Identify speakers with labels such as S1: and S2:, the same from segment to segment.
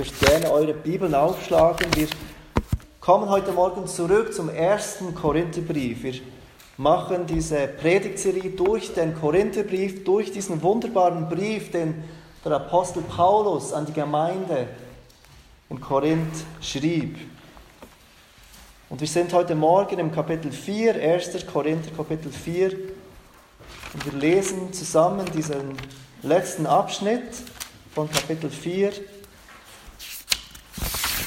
S1: dürft gerne eure Bibeln aufschlagen. Wir kommen heute Morgen zurück zum ersten Korintherbrief. Wir machen diese Predigtserie durch den Korintherbrief, durch diesen wunderbaren Brief, den der Apostel Paulus an die Gemeinde in Korinth schrieb. Und wir sind heute Morgen im Kapitel 4, 1. Korinther Kapitel 4. Und wir lesen zusammen diesen letzten Abschnitt von Kapitel 4,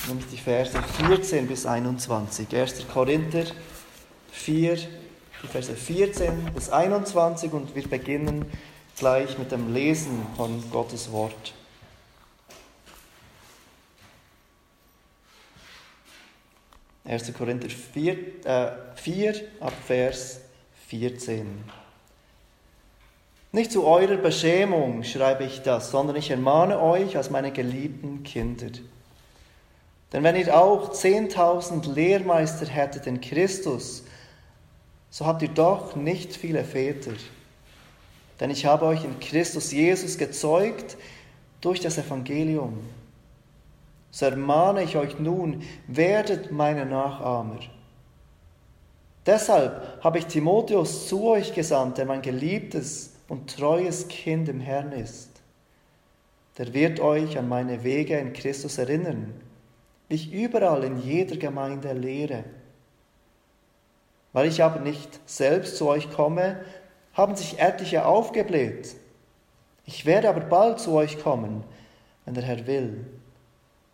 S1: nämlich die Verse 14 bis 21. 1. Korinther 4, die Verse 14 bis 21 und wir beginnen gleich mit dem Lesen von Gottes Wort. 1. Korinther 4, äh, 4 ab Vers 14. Nicht zu eurer Beschämung schreibe ich das, sondern ich ermahne euch als meine geliebten Kinder. Denn wenn ihr auch 10.000 Lehrmeister hättet in Christus, so habt ihr doch nicht viele Väter. Denn ich habe euch in Christus Jesus gezeugt durch das Evangelium so ermahne ich euch nun, werdet meine Nachahmer. Deshalb habe ich Timotheus zu euch gesandt, der mein geliebtes und treues Kind im Herrn ist. Der wird euch an meine Wege in Christus erinnern, ich überall in jeder Gemeinde lehre. Weil ich aber nicht selbst zu euch komme, haben sich etliche aufgebläht. Ich werde aber bald zu euch kommen, wenn der Herr will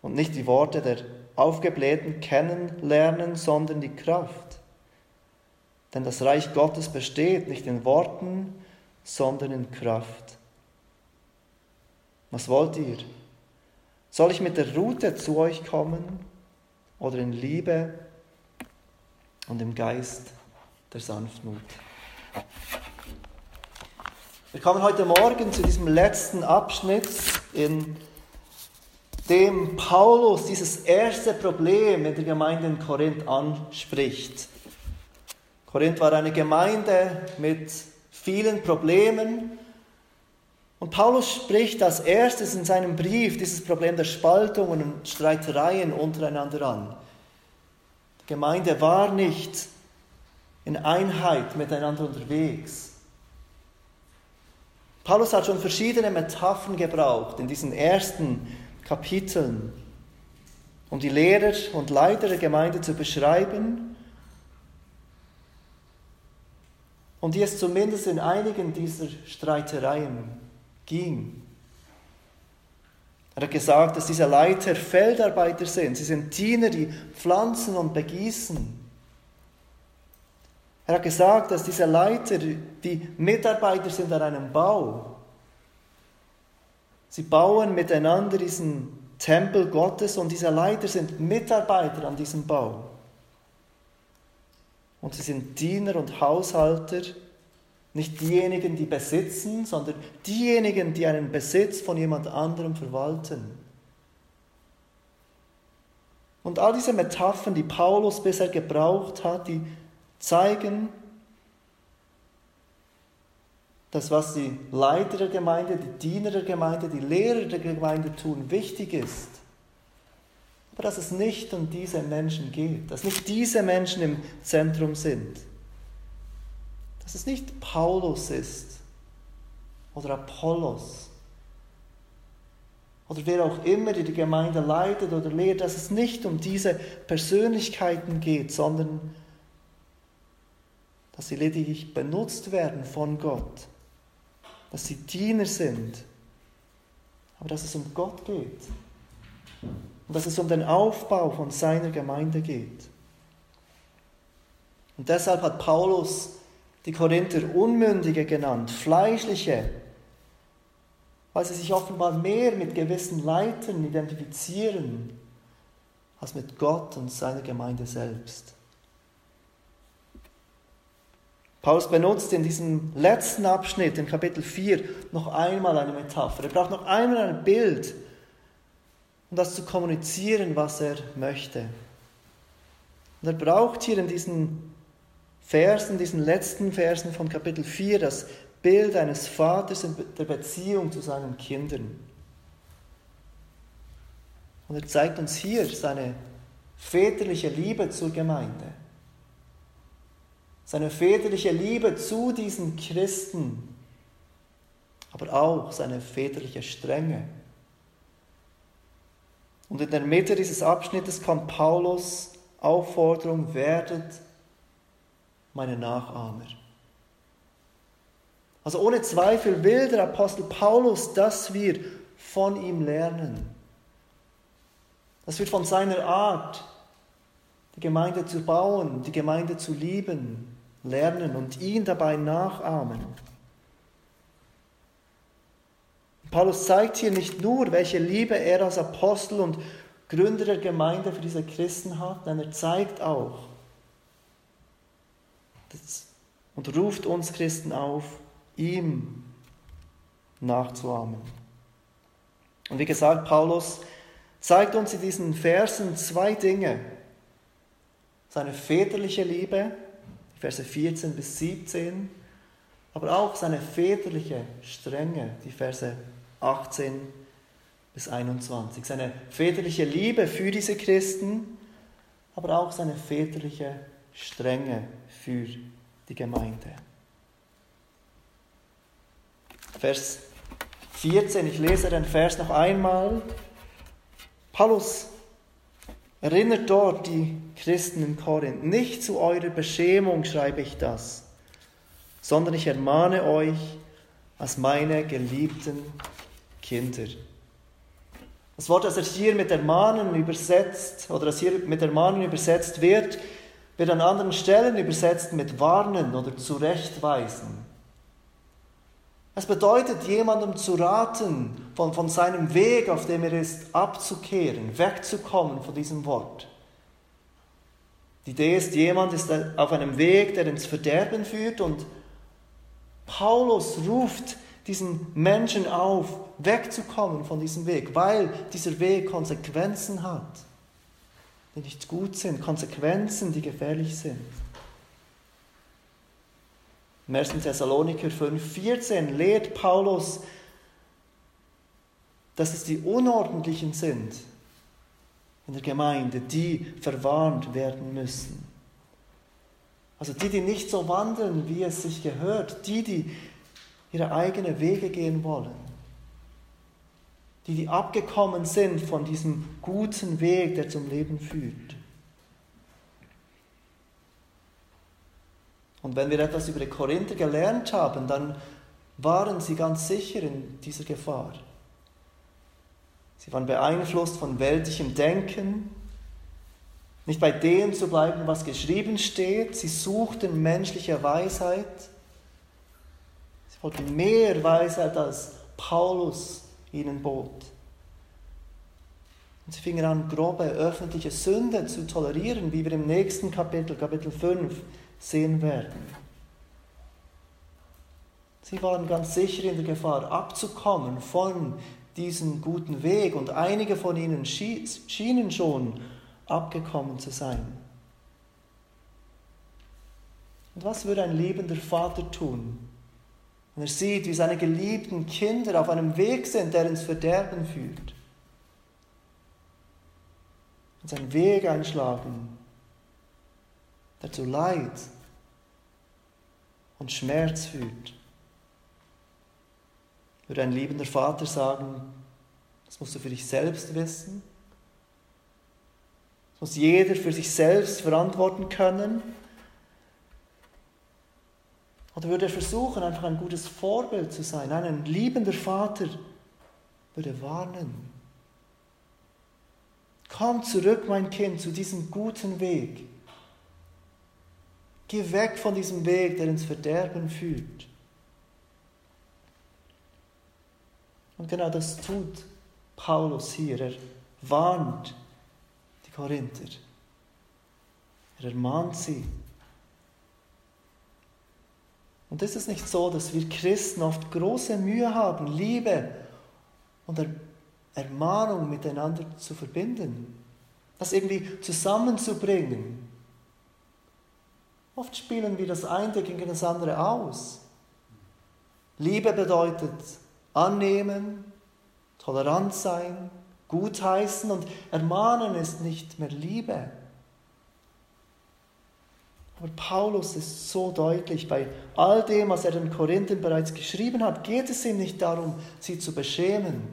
S1: und nicht die Worte der Aufgeblähten kennenlernen, sondern die Kraft. Denn das Reich Gottes besteht nicht in Worten, sondern in Kraft. Was wollt ihr? Soll ich mit der Rute zu euch kommen oder in Liebe und im Geist der Sanftmut? Wir kommen heute Morgen zu diesem letzten Abschnitt in dem Paulus dieses erste Problem in der Gemeinde in Korinth anspricht. Korinth war eine Gemeinde mit vielen Problemen. Und Paulus spricht als erstes in seinem Brief dieses Problem der Spaltungen und Streitereien untereinander an. Die Gemeinde war nicht in Einheit miteinander unterwegs. Paulus hat schon verschiedene Metaphern gebraucht in diesen ersten Kapiteln, um die Lehrer und Leiter der Gemeinde zu beschreiben, um die es zumindest in einigen dieser Streitereien ging. Er hat gesagt, dass diese Leiter Feldarbeiter sind. Sie sind Diener, die pflanzen und begießen. Er hat gesagt, dass diese Leiter die Mitarbeiter sind an einem Bau. Sie bauen miteinander diesen Tempel Gottes und diese Leiter sind Mitarbeiter an diesem Bau. Und sie sind Diener und Haushalter, nicht diejenigen, die besitzen, sondern diejenigen, die einen Besitz von jemand anderem verwalten. Und all diese Metaphern, die Paulus bisher gebraucht hat, die zeigen, dass was die Leiter der Gemeinde, die Diener der Gemeinde, die Lehrer der Gemeinde tun, wichtig ist. Aber dass es nicht um diese Menschen geht, dass nicht diese Menschen im Zentrum sind. Dass es nicht Paulus ist oder Apollos oder wer auch immer, die die Gemeinde leitet oder lehrt, dass es nicht um diese Persönlichkeiten geht, sondern dass sie lediglich benutzt werden von Gott dass sie Diener sind, aber dass es um Gott geht und dass es um den Aufbau von seiner Gemeinde geht. Und deshalb hat Paulus die Korinther Unmündige genannt, Fleischliche, weil sie sich offenbar mehr mit gewissen Leitern identifizieren als mit Gott und seiner Gemeinde selbst. Paulus benutzt in diesem letzten Abschnitt, in Kapitel 4, noch einmal eine Metapher. Er braucht noch einmal ein Bild, um das zu kommunizieren, was er möchte. Und er braucht hier in diesen Versen, diesen letzten Versen von Kapitel 4, das Bild eines Vaters in der Beziehung zu seinen Kindern. Und er zeigt uns hier seine väterliche Liebe zur Gemeinde. Seine väterliche Liebe zu diesen Christen, aber auch seine väterliche Strenge. Und in der Mitte dieses Abschnittes kommt Paulus Aufforderung, werdet meine Nachahmer. Also ohne Zweifel will der Apostel Paulus, dass wir von ihm lernen. Dass wir von seiner Art, die Gemeinde zu bauen, die Gemeinde zu lieben, lernen und ihn dabei nachahmen. Paulus zeigt hier nicht nur, welche Liebe er als Apostel und Gründer der Gemeinde für diese Christen hat, sondern er zeigt auch und ruft uns Christen auf, ihm nachzuahmen. Und wie gesagt, Paulus zeigt uns in diesen Versen zwei Dinge. Seine väterliche Liebe, Verse 14 bis 17, aber auch seine väterliche Strenge, die Verse 18 bis 21. Seine väterliche Liebe für diese Christen, aber auch seine väterliche Strenge für die Gemeinde. Vers 14, ich lese den Vers noch einmal. Paulus erinnert dort die Christen in Korinth. Nicht zu eurer Beschämung schreibe ich das, sondern ich ermahne euch als meine geliebten Kinder. Das Wort, das er hier mit ermahnen übersetzt, oder das hier mit ermahnen übersetzt wird, wird an anderen Stellen übersetzt mit warnen oder zurechtweisen. Es bedeutet, jemandem zu raten, von, von seinem Weg, auf dem er ist, abzukehren, wegzukommen von diesem Wort. Die Idee ist, jemand ist auf einem Weg, der ins Verderben führt und Paulus ruft diesen Menschen auf, wegzukommen von diesem Weg, weil dieser Weg Konsequenzen hat, die nicht gut sind, Konsequenzen, die gefährlich sind. Im 1. Thessaloniker 5,14 lehrt Paulus, dass es die Unordentlichen sind in der Gemeinde, die verwarnt werden müssen. Also die, die nicht so wandeln, wie es sich gehört, die, die ihre eigenen Wege gehen wollen, die, abgekommen sind von diesem guten Weg, der zum Leben führt. Und wenn wir etwas über die Korinther gelernt haben, dann waren sie ganz sicher in dieser Gefahr. Sie waren beeinflusst von weltlichem Denken, nicht bei dem zu bleiben, was geschrieben steht. Sie suchten menschliche Weisheit. Sie wollten mehr Weisheit, als Paulus ihnen bot. Und sie fingen an, grobe öffentliche Sünde zu tolerieren, wie wir im nächsten Kapitel, Kapitel 5, sehen werden. Sie waren ganz sicher in der Gefahr, abzukommen von diesem guten Weg und einige von ihnen schienen schon abgekommen zu sein. Und was würde ein liebender Vater tun, wenn er sieht, wie seine geliebten Kinder auf einem Weg sind, der ins Verderben führt? Und seinen Weg einschlagen, der zu Leid und Schmerz führt. Würde ein liebender Vater sagen, das musst du für dich selbst wissen. Das muss jeder für sich selbst verantworten können. Oder würde er versuchen, einfach ein gutes Vorbild zu sein? ein liebender Vater würde warnen. Komm zurück, mein Kind, zu diesem guten Weg. Geh weg von diesem Weg, der ins Verderben führt. Und genau das tut Paulus hier. Er warnt die Korinther. Er ermahnt sie. Und ist es nicht so, dass wir Christen oft große Mühe haben, Liebe und Ermahnung miteinander zu verbinden? Das irgendwie zusammenzubringen? Oft spielen wir das eine gegen das andere aus. Liebe bedeutet annehmen, tolerant sein, gutheißen und ermahnen ist nicht mehr Liebe. Aber Paulus ist so deutlich, bei all dem, was er den Korinthern bereits geschrieben hat, geht es ihm nicht darum, sie zu beschämen.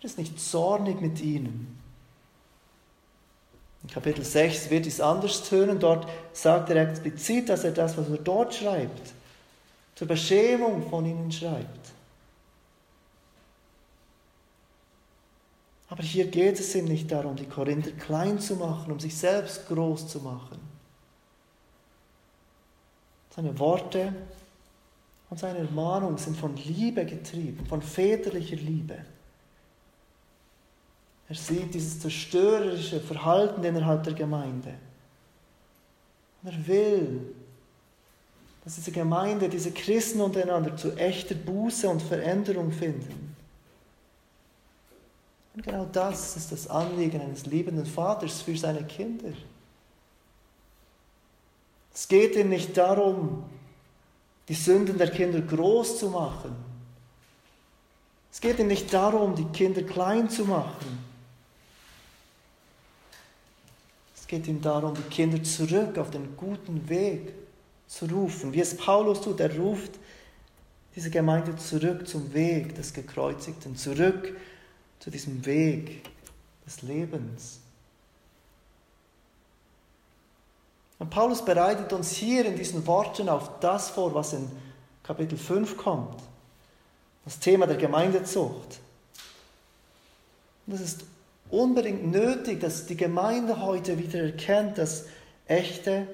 S1: Er ist nicht zornig mit ihnen. In Kapitel 6 wird es anders tönen. Dort sagt er explizit, dass er das, was er dort schreibt, zur Beschämung von ihnen schreibt. Aber hier geht es ihm nicht darum, die Korinther klein zu machen, um sich selbst groß zu machen. Seine Worte und seine Ermahnung sind von Liebe getrieben, von väterlicher Liebe. Er sieht dieses zerstörerische Verhalten innerhalb der Gemeinde. Und er will, dass diese Gemeinde, diese Christen untereinander zu echter Buße und Veränderung finden. Und genau das ist das Anliegen eines liebenden Vaters für seine Kinder. Es geht ihm nicht darum, die Sünden der Kinder groß zu machen. Es geht ihm nicht darum, die Kinder klein zu machen. Es geht ihm darum, die Kinder zurück auf den guten Weg zu rufen, wie es Paulus tut. Er ruft diese Gemeinde zurück zum Weg des Gekreuzigten, zurück zu diesem Weg des Lebens. Und Paulus bereitet uns hier in diesen Worten auf das vor, was in Kapitel 5 kommt. Das Thema der Gemeindezucht. Und es ist unbedingt nötig, dass die Gemeinde heute wieder erkennt, dass echte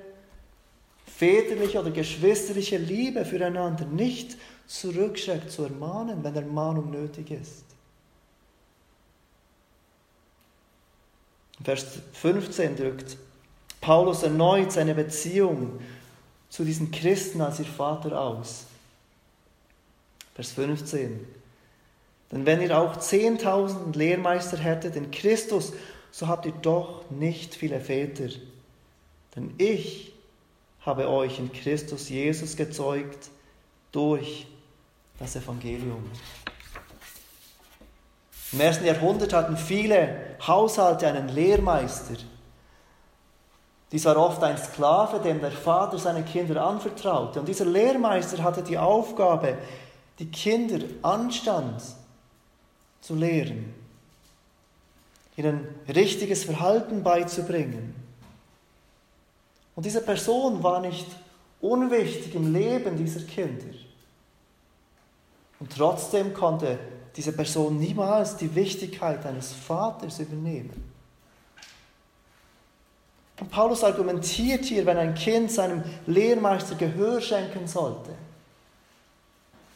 S1: väterliche oder geschwisterliche Liebe füreinander nicht zurückschreckt zu ermahnen, wenn Ermahnung nötig ist. Vers 15 drückt Paulus erneut seine Beziehung zu diesen Christen als ihr Vater aus. Vers 15. Denn wenn ihr auch 10.000 Lehrmeister hättet in Christus, so habt ihr doch nicht viele Väter. Denn ich habe euch in Christus Jesus gezeugt durch das Evangelium. Im ersten Jahrhundert hatten viele Haushalte einen Lehrmeister. Dies war oft ein Sklave, dem der Vater seine Kinder anvertraute. Und dieser Lehrmeister hatte die Aufgabe, die Kinder Anstand zu lehren, ihnen richtiges Verhalten beizubringen. Und diese Person war nicht unwichtig im Leben dieser Kinder. Und trotzdem konnte diese Person niemals die Wichtigkeit eines Vaters übernehmen. Und Paulus argumentiert hier, wenn ein Kind seinem Lehrmeister Gehör schenken sollte,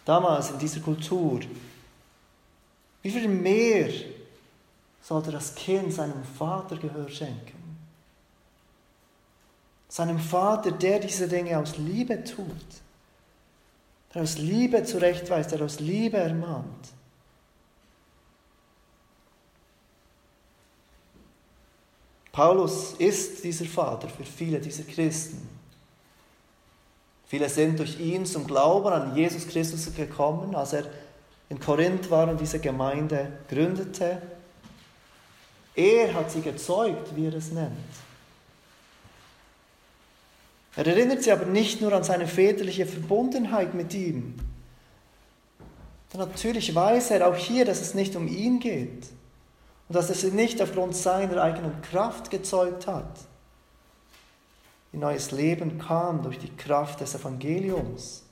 S1: damals in dieser Kultur, wie viel mehr sollte das Kind seinem Vater Gehör schenken? Seinem Vater, der diese Dinge aus Liebe tut, der aus Liebe zurechtweist, der aus Liebe ermahnt. Paulus ist dieser Vater für viele dieser Christen. Viele sind durch ihn zum Glauben an Jesus Christus gekommen, als er in Korinth war und diese Gemeinde gründete. Er hat sie gezeugt, wie er es nennt. Er erinnert sie aber nicht nur an seine väterliche Verbundenheit mit ihm. natürlich weiß er auch hier, dass es nicht um ihn geht und dass er sie nicht aufgrund seiner eigenen Kraft gezeugt hat. Ihr neues Leben kam durch die Kraft des Evangeliums.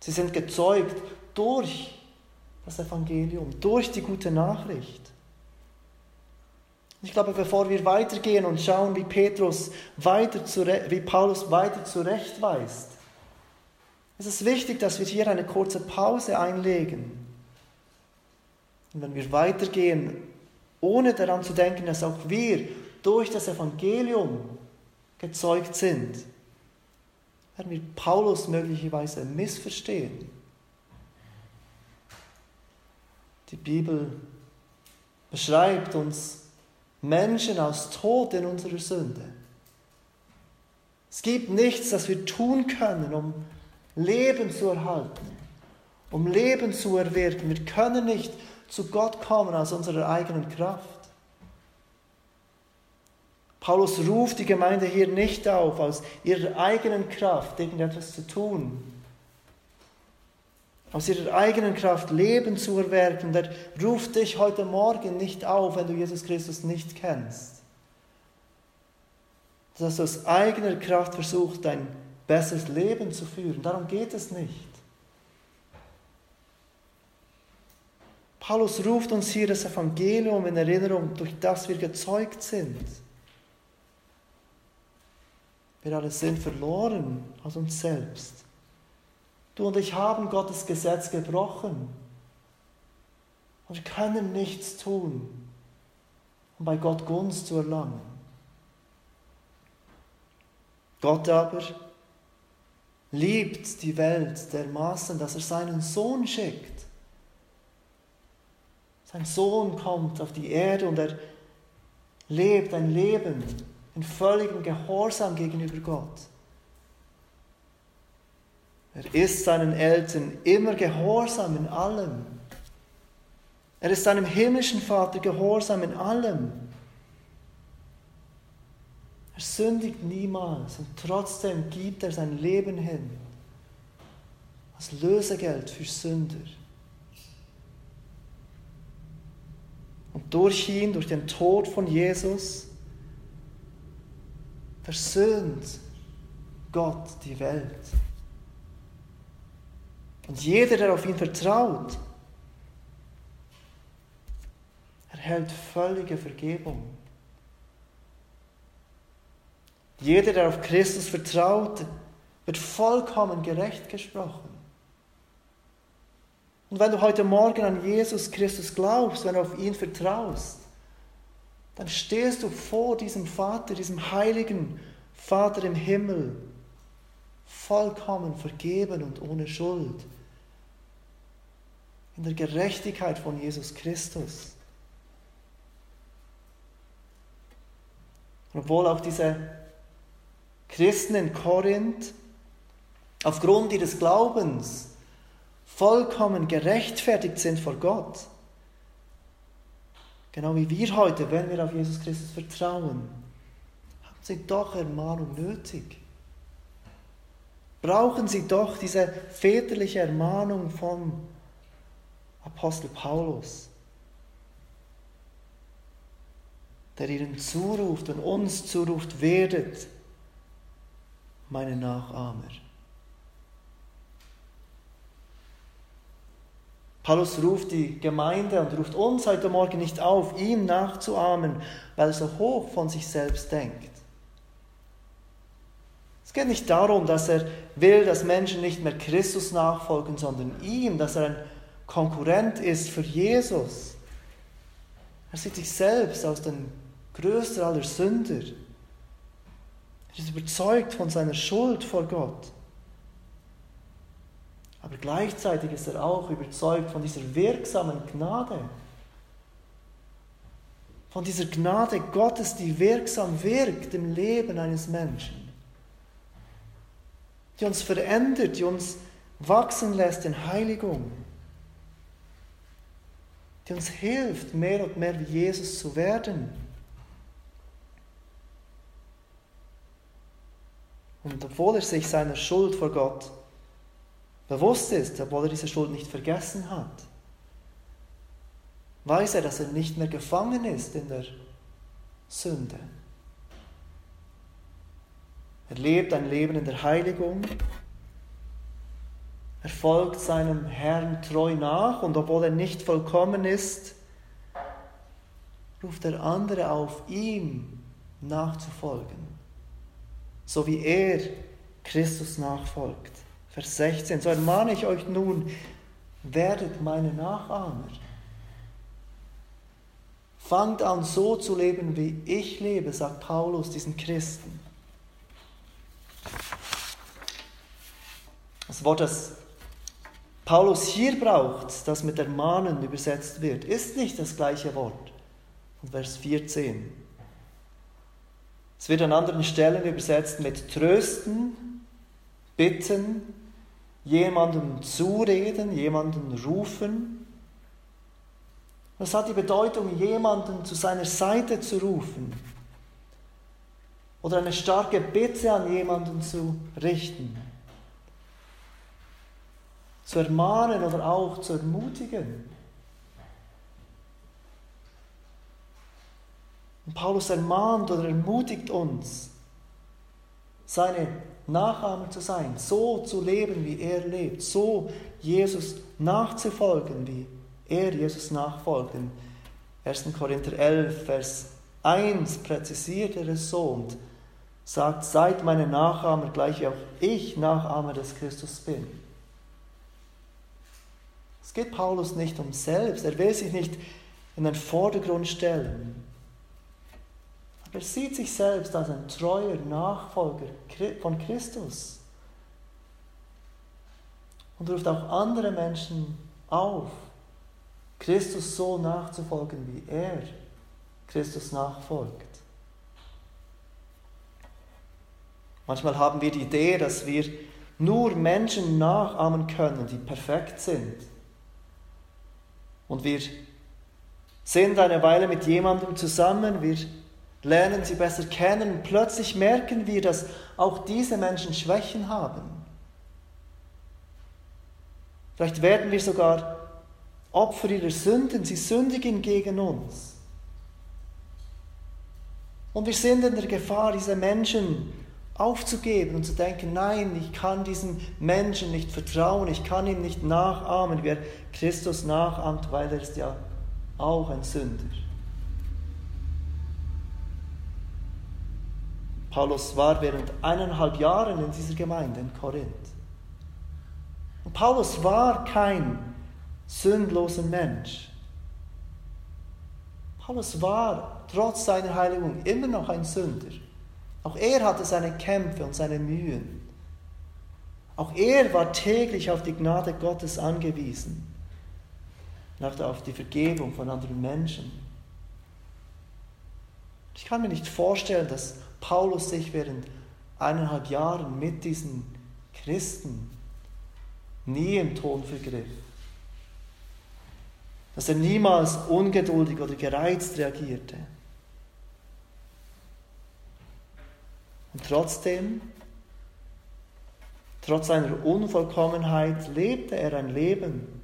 S1: Sie sind gezeugt durch das Evangelium, durch die gute Nachricht. Ich glaube, bevor wir weitergehen und schauen, wie Petrus weiter wie Paulus weiter zurechtweist, ist es wichtig, dass wir hier eine kurze Pause einlegen und wenn wir weitergehen, ohne daran zu denken, dass auch wir durch das Evangelium gezeugt sind, werden wir Paulus möglicherweise missverstehen. Die Bibel beschreibt uns Menschen aus Tod in unserer Sünde. Es gibt nichts, das wir tun können, um Leben zu erhalten, um Leben zu erwirken. Wir können nicht zu Gott kommen aus unserer eigenen Kraft. Paulus ruft die Gemeinde hier nicht auf, aus ihrer eigenen Kraft irgendetwas zu tun, aus ihrer eigenen Kraft Leben zu erwerben. Er ruft dich heute Morgen nicht auf, wenn du Jesus Christus nicht kennst. Dass du aus eigener Kraft versuchst, dein besseres Leben zu führen. Darum geht es nicht. Paulus ruft uns hier das Evangelium in Erinnerung, durch das wir gezeugt sind. Wir alle sind verloren aus uns selbst. Du und ich haben Gottes Gesetz gebrochen. Und wir können nichts tun, um bei Gott Gunst zu erlangen. Gott aber liebt die Welt dermaßen, dass er seinen Sohn schickt. Sein Sohn kommt auf die Erde und er lebt ein Leben in völligem Gehorsam gegenüber Gott. Er ist seinen Eltern immer gehorsam in allem. Er ist seinem himmlischen Vater gehorsam in allem. Er sündigt niemals und trotzdem gibt er sein Leben hin als Lösegeld für Sünder. Durch ihn, durch den Tod von Jesus, versöhnt Gott die Welt. Und jeder, der auf ihn vertraut, erhält völlige Vergebung. Jeder, der auf Christus vertraut, wird vollkommen gerecht gesprochen. Und wenn du heute Morgen an Jesus Christus glaubst, wenn du auf ihn vertraust, dann stehst du vor diesem Vater, diesem heiligen Vater im Himmel, vollkommen vergeben und ohne Schuld, in der Gerechtigkeit von Jesus Christus. Obwohl auch diese Christen in Korinth aufgrund ihres Glaubens vollkommen gerechtfertigt sind vor Gott, Genau wie wir heute, wenn wir auf Jesus Christus vertrauen, haben sie doch Ermahnung nötig. Brauchen sie doch diese väterliche Ermahnung vom Apostel Paulus, der ihnen zuruft und uns zuruft, werdet meine Nachahmer. Paulus ruft die Gemeinde und ruft uns heute Morgen nicht auf, ihm nachzuahmen, weil er so hoch von sich selbst denkt. Es geht nicht darum, dass er will, dass Menschen nicht mehr Christus nachfolgen, sondern ihm, dass er ein Konkurrent ist für Jesus. Er sieht sich selbst als den größten aller Sünder. Er ist überzeugt von seiner Schuld vor Gott. Aber gleichzeitig ist er auch überzeugt von dieser wirksamen Gnade. Von dieser Gnade Gottes, die wirksam wirkt im Leben eines Menschen. Die uns verändert, die uns wachsen lässt in Heiligung. Die uns hilft, mehr und mehr wie Jesus zu werden. Und obwohl er sich seiner Schuld vor Gott bewusst ist, obwohl er diese Schuld nicht vergessen hat, weiß er, dass er nicht mehr gefangen ist in der Sünde. Er lebt ein Leben in der Heiligung. Er folgt seinem Herrn treu nach und obwohl er nicht vollkommen ist, ruft er andere auf, ihm nachzufolgen, so wie er Christus nachfolgt. Vers 16. So ermahne ich euch nun, werdet meine Nachahmer. Fangt an, so zu leben, wie ich lebe, sagt Paulus diesen Christen. Das Wort, das Paulus hier braucht, das mit ermahnen übersetzt wird, ist nicht das gleiche Wort von Vers 14. Es wird an anderen Stellen übersetzt mit trösten, bitten, jemandem zureden, jemanden rufen. Das hat die Bedeutung, jemanden zu seiner Seite zu rufen oder eine starke Bitte an jemanden zu richten, zu ermahnen oder auch zu ermutigen. Und Paulus ermahnt oder ermutigt uns, seine Nachahmer zu sein, so zu leben, wie er lebt, so Jesus nachzufolgen, wie er Jesus nachfolgt. In 1. Korinther 11, Vers 1 präzisiert er es so und sagt, seid meine Nachahmer, gleich wie auch ich Nachahmer des Christus bin. Es geht Paulus nicht um selbst, er will sich nicht in den Vordergrund stellen. Er sieht sich selbst als ein treuer Nachfolger von Christus und ruft auch andere Menschen auf, Christus so nachzufolgen, wie er Christus nachfolgt. Manchmal haben wir die Idee, dass wir nur Menschen nachahmen können, die perfekt sind. Und wir sind eine Weile mit jemandem zusammen, wir lernen sie besser kennen und plötzlich merken wir, dass auch diese Menschen Schwächen haben. Vielleicht werden wir sogar Opfer ihrer Sünden, sie sündigen gegen uns. Und wir sind in der Gefahr, diese Menschen aufzugeben und zu denken, nein, ich kann diesem Menschen nicht vertrauen, ich kann ihm nicht nachahmen, wie er Christus nachahmt, weil er ist ja auch ein Sünder. Paulus war während eineinhalb Jahren in dieser Gemeinde in Korinth. Und Paulus war kein sündloser Mensch. Paulus war trotz seiner Heiligung immer noch ein Sünder. Auch er hatte seine Kämpfe und seine Mühen. Auch er war täglich auf die Gnade Gottes angewiesen, und auf die Vergebung von anderen Menschen. Ich kann mir nicht vorstellen, dass Paulus sich während eineinhalb Jahren mit diesen Christen nie im Ton vergriff. Dass er niemals ungeduldig oder gereizt reagierte. Und trotzdem, trotz seiner Unvollkommenheit, lebte er ein Leben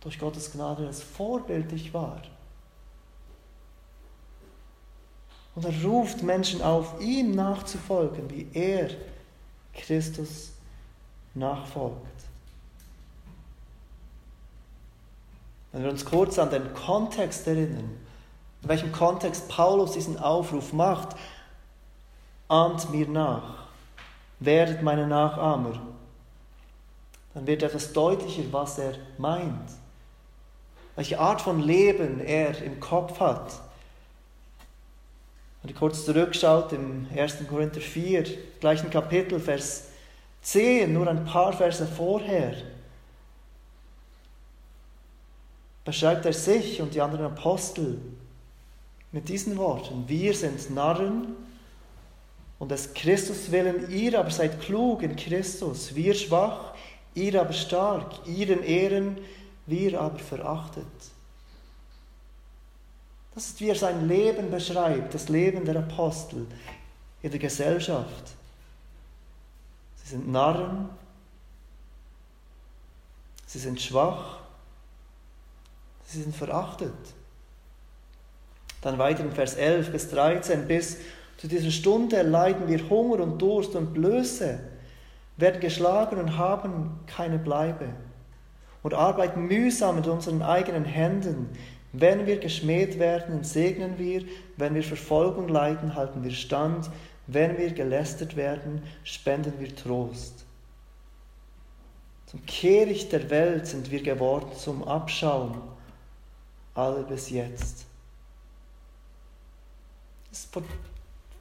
S1: durch Gottes Gnade, das vorbildlich war. Und er ruft Menschen auf, ihm nachzufolgen, wie er Christus nachfolgt. Wenn wir uns kurz an den Kontext erinnern, in welchem Kontext Paulus diesen Aufruf macht, ahmt mir nach, werdet meine Nachahmer, dann wird etwas deutlicher, was er meint, welche Art von Leben er im Kopf hat wenn ihr kurz zurückschaut im 1. Korinther 4, gleichen Kapitel, Vers 10, nur ein paar Verse vorher, beschreibt er sich und die anderen Apostel mit diesen Worten. Wir sind Narren und des Christus willen, ihr aber seid klug in Christus, wir schwach, ihr aber stark, ihren Ehren, wir aber verachtet. Das ist, wie er sein Leben beschreibt, das Leben der Apostel in der Gesellschaft. Sie sind Narren, sie sind schwach, sie sind verachtet. Dann weiter in Vers 11 bis 13, bis zu dieser Stunde leiden wir Hunger und Durst und Blöße, werden geschlagen und haben keine Bleibe und arbeiten mühsam mit unseren eigenen Händen. Wenn wir geschmäht werden, segnen wir. Wenn wir Verfolgung leiden, halten wir stand. Wenn wir gelästert werden, spenden wir Trost. Zum Kehricht der Welt sind wir geworden, zum Abschaum, alle bis jetzt. Es ist vor,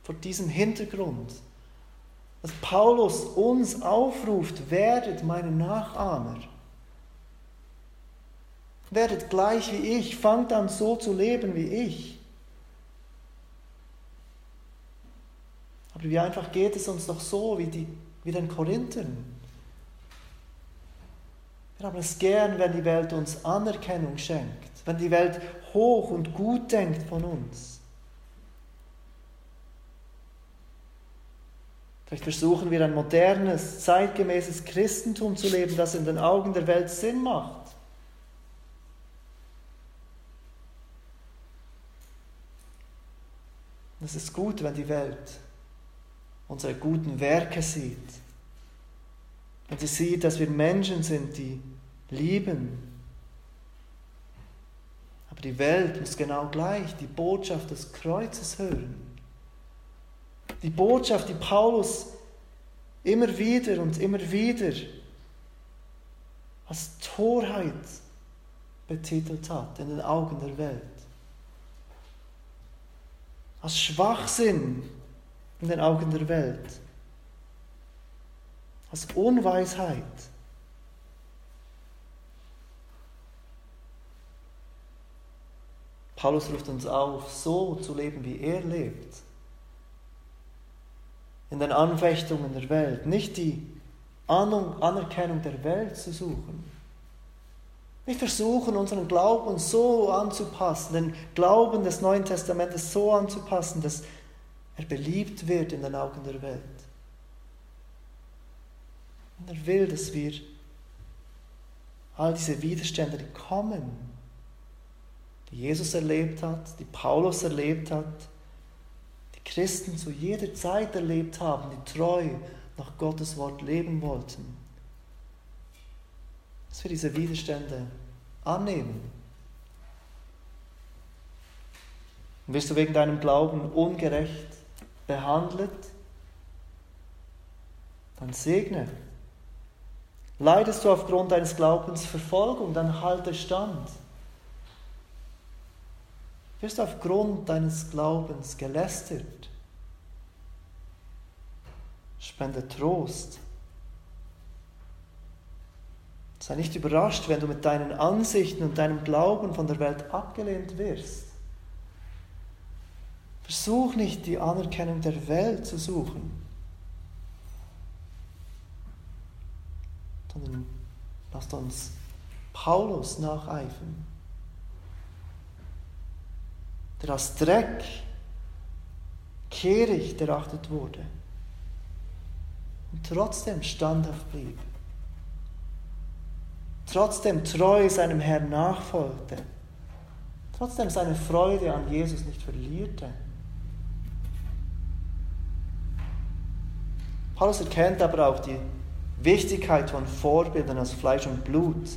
S1: vor diesem Hintergrund, dass Paulus uns aufruft, werdet meine Nachahmer. Werdet gleich wie ich, fangt an so zu leben wie ich. Aber wie einfach geht es uns doch so wie, die, wie den Korinthern. Wir haben es gern, wenn die Welt uns Anerkennung schenkt. wenn die Welt hoch und gut denkt von uns. Vielleicht versuchen wir ein modernes, zeitgemäßes Christentum zu leben, das in den Augen der Welt Sinn macht. Es ist gut, wenn die Welt unsere guten Werke sieht. Wenn sie sieht, dass wir Menschen sind, die lieben, aber die Welt muss genau gleich die Botschaft des Kreuzes hören. Die Botschaft, die Paulus immer wieder und immer wieder als Torheit betitelt hat in den Augen der Welt. Als Schwachsinn in den Augen der Welt. Als Unweisheit. Paulus ruft uns auf, so zu leben, wie er lebt. In den Anfechtungen der Welt, nicht die Anerkennung der Welt zu suchen. Nicht versuchen, unseren Glauben so anzupassen, den Glauben des Neuen Testamentes so anzupassen, dass er beliebt wird in den Augen der Welt. Und er will, dass wir all diese Widerstände, die kommen, die Jesus erlebt hat, die Paulus erlebt hat, die Christen zu jeder Zeit erlebt haben, die treu nach Gottes Wort leben wollten. Dass wir diese Widerstände annehmen. Und wirst du wegen deinem Glauben ungerecht behandelt, dann segne. Leidest du aufgrund deines Glaubens Verfolgung, dann halte stand wirst aufgrund deines Glaubens gelästert. Spende Trost. Sei nicht überrascht, wenn du mit deinen Ansichten und deinem Glauben von der Welt abgelehnt wirst. Versuch nicht die Anerkennung der Welt zu suchen, sondern lasst uns Paulus nacheifern der als Dreck, kehrig erachtet wurde und trotzdem standhaft blieb, trotzdem treu seinem Herrn nachfolgte, trotzdem seine Freude an Jesus nicht verlierte. Paulus erkennt aber auch die Wichtigkeit von Vorbildern aus Fleisch und Blut,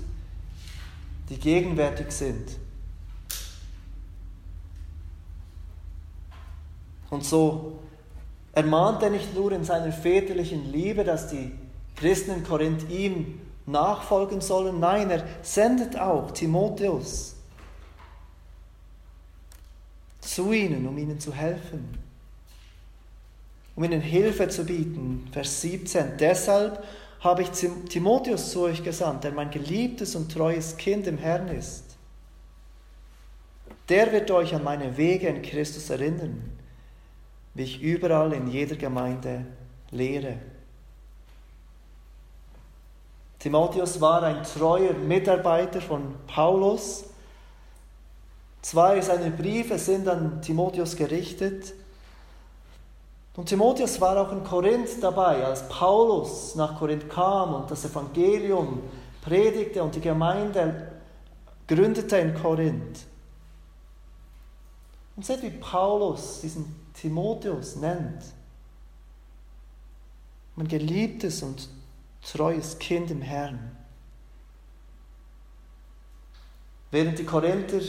S1: die gegenwärtig sind Und so ermahnt er nicht nur in seiner väterlichen Liebe, dass die Christen in Korinth ihm nachfolgen sollen, nein, er sendet auch Timotheus zu ihnen, um ihnen zu helfen, um ihnen Hilfe zu bieten. Vers 17. Deshalb habe ich Timotheus zu euch gesandt, der mein geliebtes und treues Kind im Herrn ist. Der wird euch an meine Wege in Christus erinnern wie ich überall in jeder Gemeinde lehre. Timotheus war ein treuer Mitarbeiter von Paulus. Zwei seiner Briefe sind an Timotheus gerichtet. Und Timotheus war auch in Korinth dabei, als Paulus nach Korinth kam und das Evangelium predigte und die Gemeinde gründete in Korinth. Und seht, wie Paulus diesen Timotheus nennt. Mein geliebtes und treues Kind im Herrn. Während die Korinther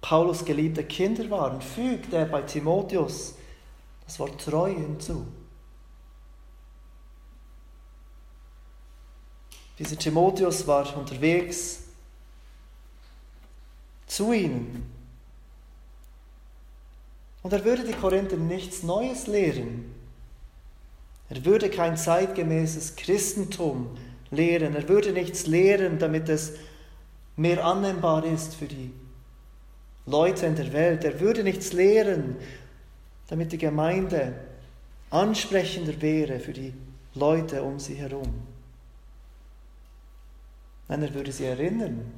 S1: Paulus geliebte Kinder waren, fügt er bei Timotheus das Wort treu hinzu. Dieser Timotheus war unterwegs zu ihnen und er würde die Korinther nichts Neues lehren. Er würde kein zeitgemäßes Christentum lehren. Er würde nichts lehren, damit es mehr annehmbar ist für die Leute in der Welt. Er würde nichts lehren, damit die Gemeinde ansprechender wäre für die Leute um sie herum. Nein, er würde sie erinnern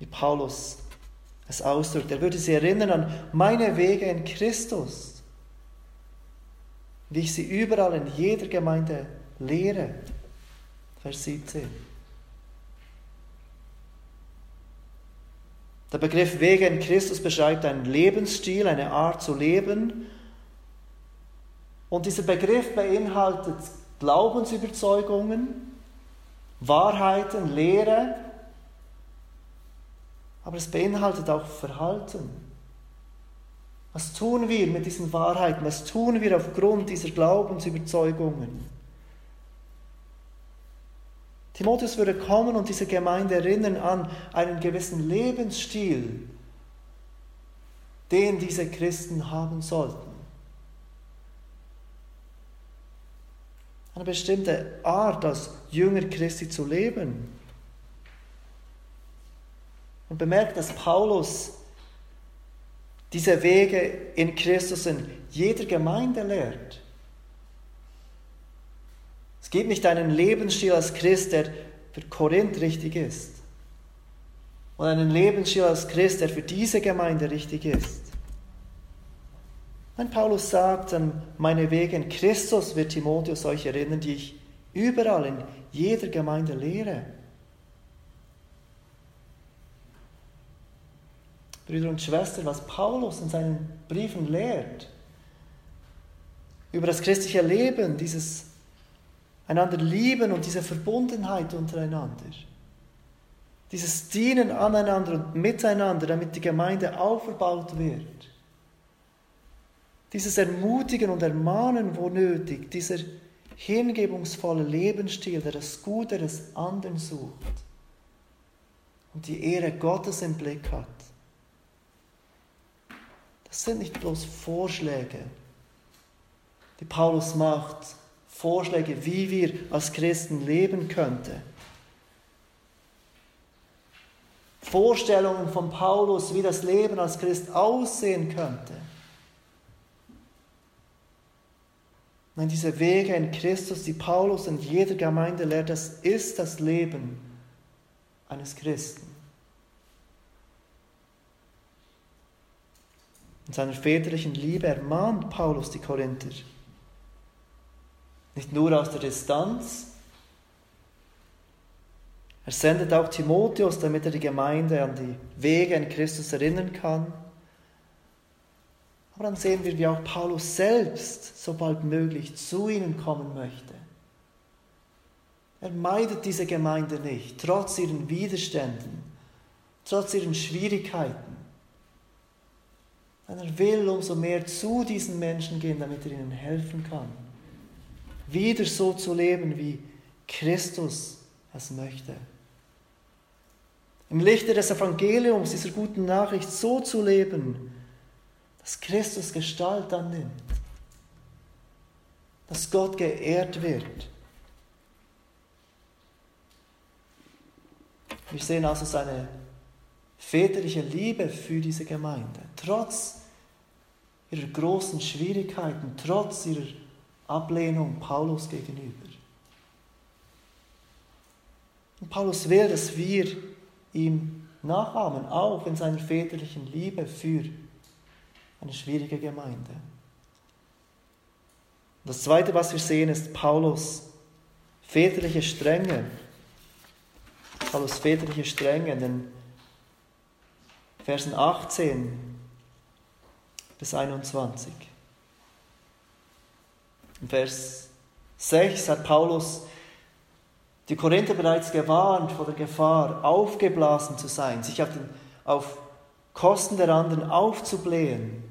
S1: wie Paulus es ausdrückt. Er würde sie erinnern an meine Wege in Christus, wie ich sie überall in jeder Gemeinde lehre. Vers 17. Der Begriff Wege in Christus beschreibt einen Lebensstil, eine Art zu leben. Und dieser Begriff beinhaltet Glaubensüberzeugungen, Wahrheiten, Lehre, aber es beinhaltet auch Verhalten. Was tun wir mit diesen Wahrheiten? Was tun wir aufgrund dieser Glaubensüberzeugungen? Timotheus würde kommen und diese Gemeinde erinnern an einen gewissen Lebensstil, den diese Christen haben sollten. Eine bestimmte Art, als Jünger Christi zu leben. Und bemerkt, dass Paulus diese Wege in Christus in jeder Gemeinde lehrt. Es gibt nicht einen Lebensstil als Christ, der für Korinth richtig ist. Und einen Lebensstil als Christ, der für diese Gemeinde richtig ist. Wenn Paulus sagt, an meine Wege in Christus wird Timotheus euch erinnern, die ich überall in jeder Gemeinde lehre. Brüder und Schwestern, was Paulus in seinen Briefen lehrt über das christliche Leben, dieses einander lieben und diese Verbundenheit untereinander, dieses Dienen aneinander und miteinander, damit die Gemeinde aufgebaut wird, dieses Ermutigen und Ermahnen, wo nötig, dieser hingebungsvolle Lebensstil, der das Gute des anderen sucht und die Ehre Gottes im Blick hat. Das sind nicht bloß Vorschläge, die Paulus macht, Vorschläge, wie wir als Christen leben könnten. Vorstellungen von Paulus, wie das Leben als Christ aussehen könnte. Nein, diese Wege in Christus, die Paulus in jeder Gemeinde lehrt, das ist das Leben eines Christen. In seiner väterlichen Liebe ermahnt Paulus die Korinther. Nicht nur aus der Distanz. Er sendet auch Timotheus, damit er die Gemeinde an die Wege in Christus erinnern kann. Aber dann sehen wir, wie auch Paulus selbst so bald möglich zu ihnen kommen möchte. Er meidet diese Gemeinde nicht, trotz ihren Widerständen, trotz ihren Schwierigkeiten. Er will umso mehr zu diesen Menschen gehen, damit er ihnen helfen kann. Wieder so zu leben, wie Christus es möchte. Im Lichte des Evangeliums, dieser guten Nachricht, so zu leben, dass Christus Gestalt annimmt, dass Gott geehrt wird. Wir sehen also seine väterliche Liebe für diese Gemeinde, trotz ihrer großen Schwierigkeiten, trotz ihrer Ablehnung Paulus gegenüber. Und Paulus will, dass wir ihm nachahmen, auch in seiner väterlichen Liebe für eine schwierige Gemeinde. Das Zweite, was wir sehen, ist Paulus väterliche Strenge. Paulus väterliche Strenge, denn Versen 18 bis 21. In Vers 6 hat Paulus die Korinther bereits gewarnt vor der Gefahr, aufgeblasen zu sein, sich auf, den, auf Kosten der anderen aufzublähen.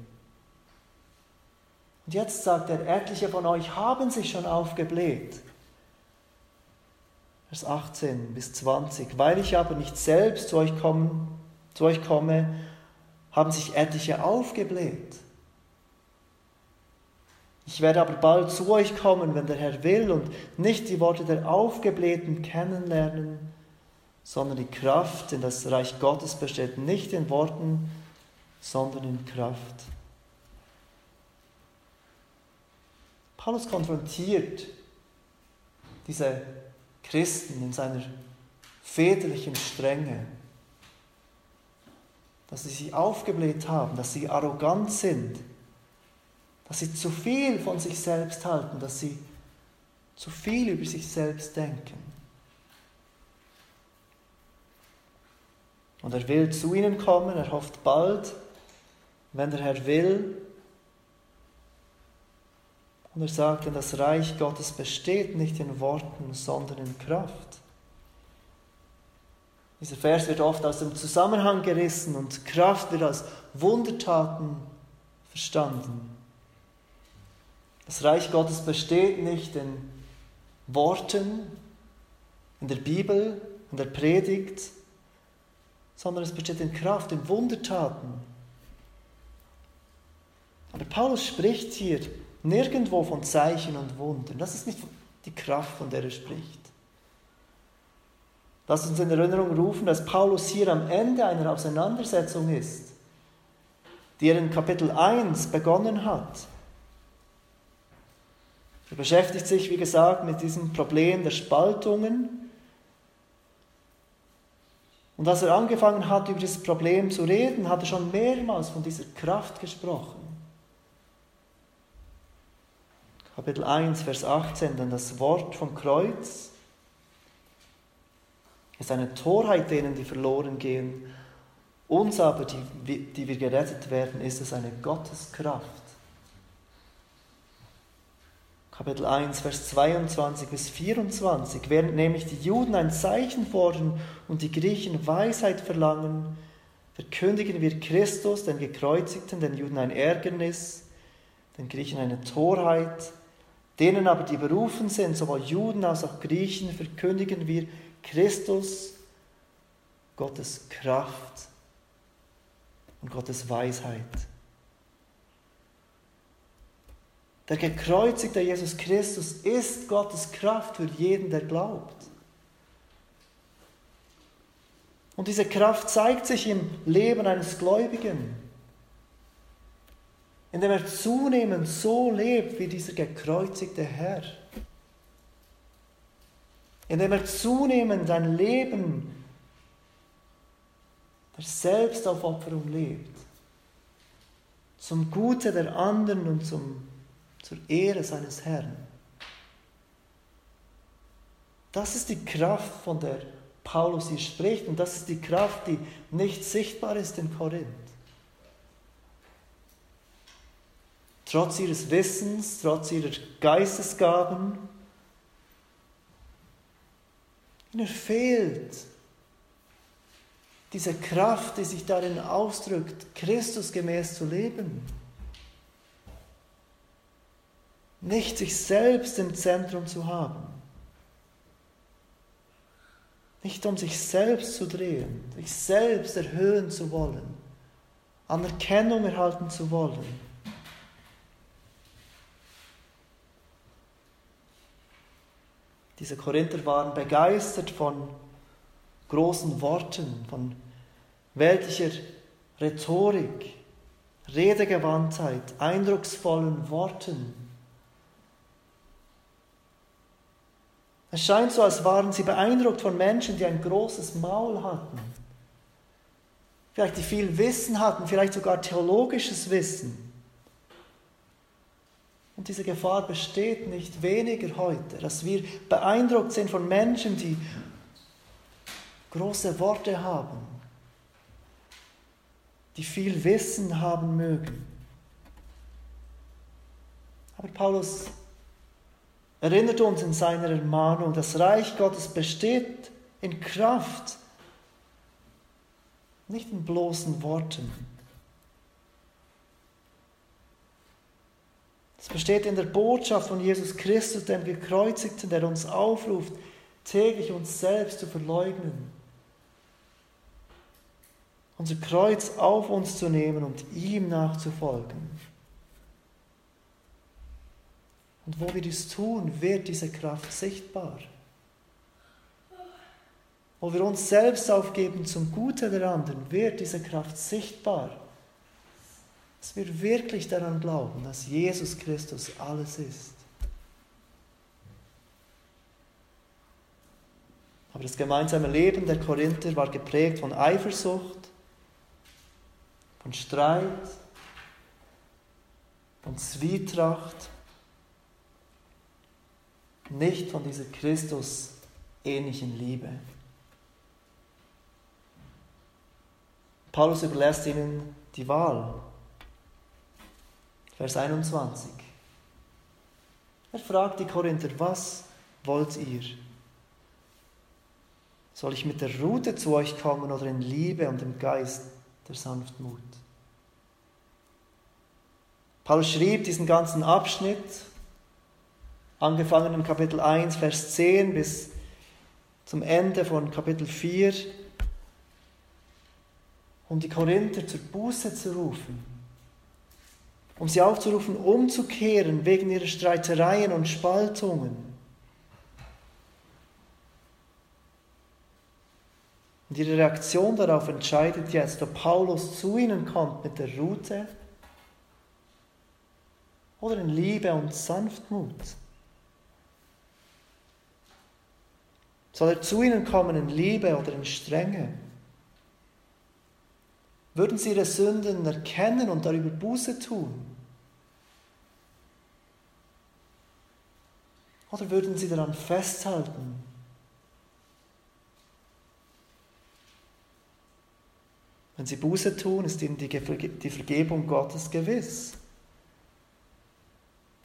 S1: Und jetzt sagt er, etliche von euch haben sich schon aufgebläht. Vers 18 bis 20. Weil ich aber nicht selbst zu euch kommen zu euch komme, haben sich etliche aufgebläht. Ich werde aber bald zu euch kommen, wenn der Herr will, und nicht die Worte der Aufgeblähten kennenlernen, sondern die Kraft in das Reich Gottes besteht nicht in Worten, sondern in Kraft. Paulus konfrontiert diese Christen in seiner väterlichen Strenge dass sie sich aufgebläht haben, dass sie arrogant sind, dass sie zu viel von sich selbst halten, dass sie zu viel über sich selbst denken. Und er will zu ihnen kommen, er hofft bald, wenn der Herr will. Und er sagt, denn das Reich Gottes besteht nicht in Worten, sondern in Kraft. Dieser Vers wird oft aus dem Zusammenhang gerissen und Kraft wird als Wundertaten verstanden. Das Reich Gottes besteht nicht in Worten, in der Bibel, in der Predigt, sondern es besteht in Kraft, in Wundertaten. Aber Paulus spricht hier nirgendwo von Zeichen und Wundern. Das ist nicht die Kraft, von der er spricht. Lass uns in Erinnerung rufen, dass Paulus hier am Ende einer Auseinandersetzung ist, die er in Kapitel 1 begonnen hat. Er beschäftigt sich, wie gesagt, mit diesem Problem der Spaltungen. Und als er angefangen hat, über dieses Problem zu reden, hat er schon mehrmals von dieser Kraft gesprochen. Kapitel 1, Vers 18, denn das Wort vom Kreuz ist eine Torheit denen, die verloren gehen. Uns aber, die, die wir gerettet werden, ist es eine Gotteskraft. Kapitel 1, Vers 22 bis 24. Während nämlich die Juden ein Zeichen fordern und die Griechen Weisheit verlangen, verkündigen wir Christus, den Gekreuzigten, den Juden ein Ärgernis, den Griechen eine Torheit, denen aber, die berufen sind, sowohl Juden als auch Griechen, verkündigen wir Christus, Gottes Kraft und Gottes Weisheit. Der gekreuzigte Jesus Christus ist Gottes Kraft für jeden, der glaubt. Und diese Kraft zeigt sich im Leben eines Gläubigen, indem er zunehmend so lebt wie dieser gekreuzigte Herr. Indem er zunehmend ein Leben der Selbstaufopferung lebt. Zum Gute der anderen und zum zur Ehre seines Herrn. Das ist die Kraft, von der Paulus hier spricht und das ist die Kraft, die nicht sichtbar ist in Korinth. Trotz ihres Wissens, trotz ihrer Geistesgaben, ihnen fehlt diese Kraft, die sich darin ausdrückt, Christus gemäß zu leben. nicht sich selbst im Zentrum zu haben. Nicht um sich selbst zu drehen, sich selbst erhöhen zu wollen, Anerkennung erhalten zu wollen. Diese Korinther waren begeistert von großen Worten, von weltlicher Rhetorik, Redegewandtheit, eindrucksvollen Worten. Es scheint so, als waren sie beeindruckt von Menschen, die ein großes Maul hatten. Vielleicht die viel Wissen hatten, vielleicht sogar theologisches Wissen. Und diese Gefahr besteht nicht weniger heute, dass wir beeindruckt sind von Menschen, die große Worte haben, die viel Wissen haben mögen. Aber Paulus erinnert uns in seiner Ermahnung, das Reich Gottes besteht in Kraft, nicht in bloßen Worten. Es besteht in der Botschaft von Jesus Christus, dem Gekreuzigten, der uns aufruft, täglich uns selbst zu verleugnen, unser Kreuz auf uns zu nehmen und ihm nachzufolgen. Und wo wir dies tun, wird diese Kraft sichtbar. Wo wir uns selbst aufgeben zum Gute der anderen, wird diese Kraft sichtbar. Dass wir wirklich daran glauben, dass Jesus Christus alles ist. Aber das gemeinsame Leben der Korinther war geprägt von Eifersucht, von Streit, von Zwietracht, nicht von dieser Christus ähnlichen Liebe. Paulus überlässt ihnen die Wahl. Vers 21. Er fragt die Korinther, was wollt ihr? Soll ich mit der Rute zu euch kommen oder in Liebe und im Geist der Sanftmut? Paulus schrieb diesen ganzen Abschnitt, angefangen in Kapitel 1, Vers 10 bis zum Ende von Kapitel 4, um die Korinther zur Buße zu rufen, um sie aufzurufen, umzukehren wegen ihrer Streitereien und Spaltungen. Und ihre Reaktion darauf entscheidet jetzt, ob Paulus zu ihnen kommt mit der Route oder in Liebe und Sanftmut. Soll er zu ihnen kommen in Liebe oder in Strenge? Würden sie ihre Sünden erkennen und darüber Buße tun? Oder würden sie daran festhalten? Wenn sie Buße tun, ist ihnen die Vergebung Gottes gewiss.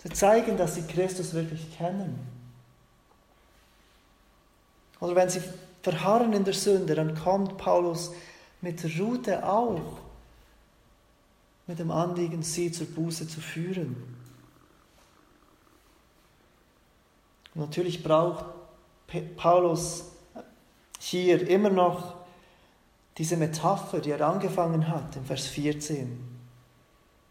S1: Sie zeigen, dass sie Christus wirklich kennen. Oder wenn sie verharren in der Sünde, dann kommt Paulus mit Rute auch mit dem Anliegen, sie zur Buße zu führen. Und natürlich braucht Paulus hier immer noch diese Metapher, die er angefangen hat im Vers 14.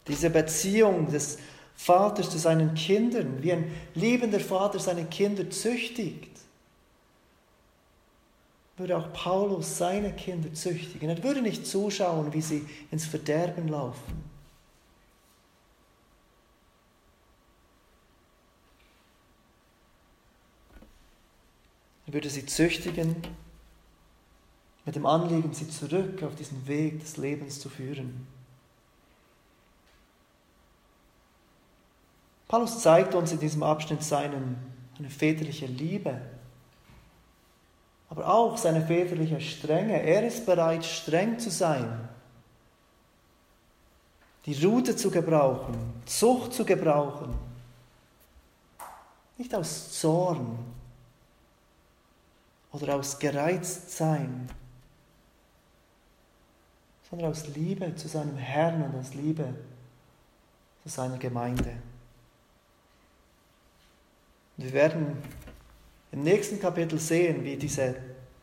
S1: Diese Beziehung des Vaters zu seinen Kindern, wie ein liebender Vater seine Kinder züchtigt würde auch Paulus seine Kinder züchtigen. Er würde nicht zuschauen, wie sie ins Verderben laufen. Würde sie züchtigen mit dem Anliegen, sie zurück auf diesen Weg des Lebens zu führen. Paulus zeigt uns in diesem Abschnitt seinen, seine väterliche Liebe aber auch seine väterliche Strenge. Er ist bereit, streng zu sein, die Rute zu gebrauchen, Zucht zu gebrauchen. Nicht aus Zorn oder aus Gereiztsein, sondern aus Liebe zu seinem Herrn und aus Liebe zu seiner Gemeinde. Und wir werden im nächsten Kapitel sehen, wie diese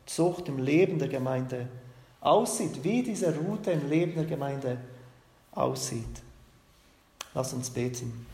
S1: Zucht im Leben der Gemeinde aussieht, wie diese Route im Leben der Gemeinde aussieht. Lass uns beten.